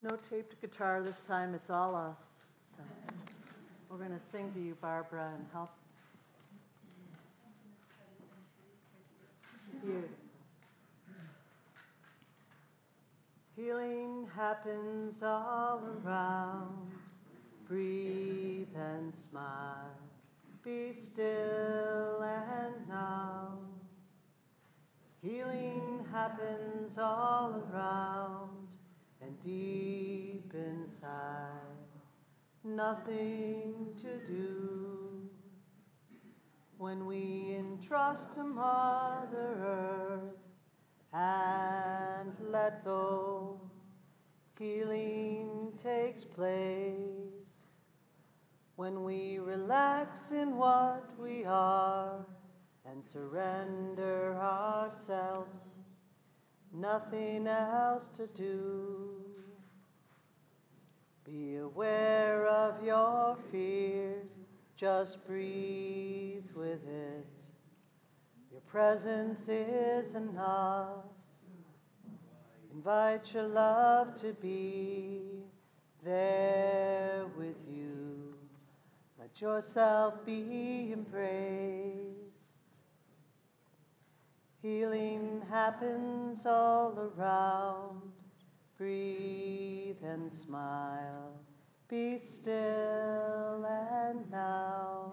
No taped guitar this time, it's all us. So we're going to sing to you, Barbara, and help. Healing happens all around. Breathe and smile. Be still and now. Healing happens all around and deep inside. Nothing to do when we entrust to Mother Earth and let go. Healing takes place when we relax in what we are and surrender ourselves, nothing else to do. Be aware of your fears, just breathe with it. Your presence is enough. Invite your love to be there with you. Let yourself be embraced. Healing happens all around. Breathe and smile. Be still and now.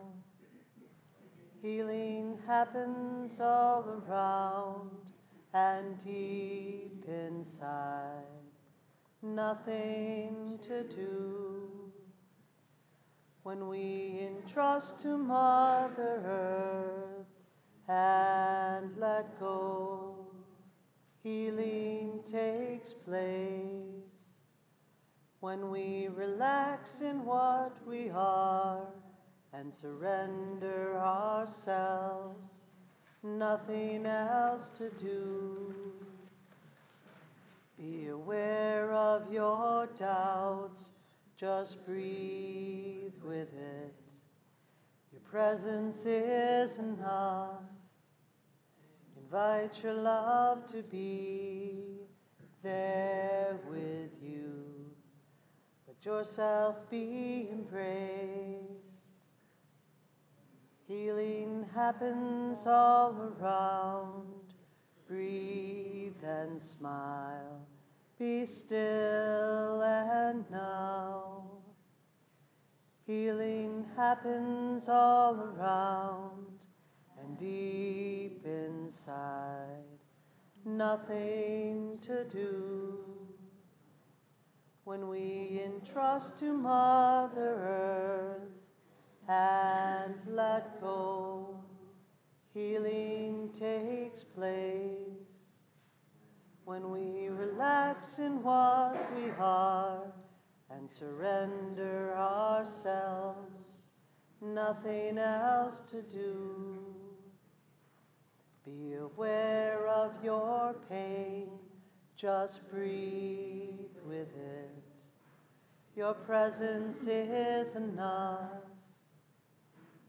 Healing happens all around and deep inside. Nothing to do when we entrust to Mother Earth when we relax in what we are and surrender ourselves, nothing else to do. Be aware of your doubts, just breathe with it. Your presence is enough. Invite your love to be there with you. Yourself be embraced. Healing happens all around. Breathe and smile. Be still and now. Healing happens all around and deep inside. Nothing to do when we entrust to Mother Earth and let go. Healing takes place when we relax in what we are and surrender ourselves, nothing else to do. Be aware of your pain, just breathe with it. Your presence is enough.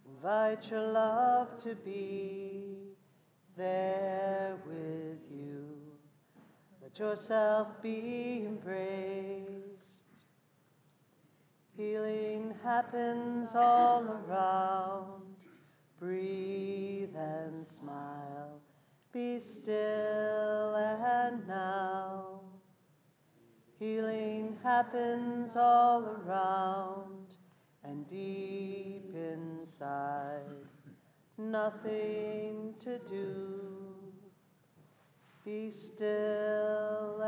Invite your love to be there with you. Let yourself be embraced. Healing happens all around. Breathe and smile. Be still and now. Healing happens all around and deep inside, nothing to do. Be still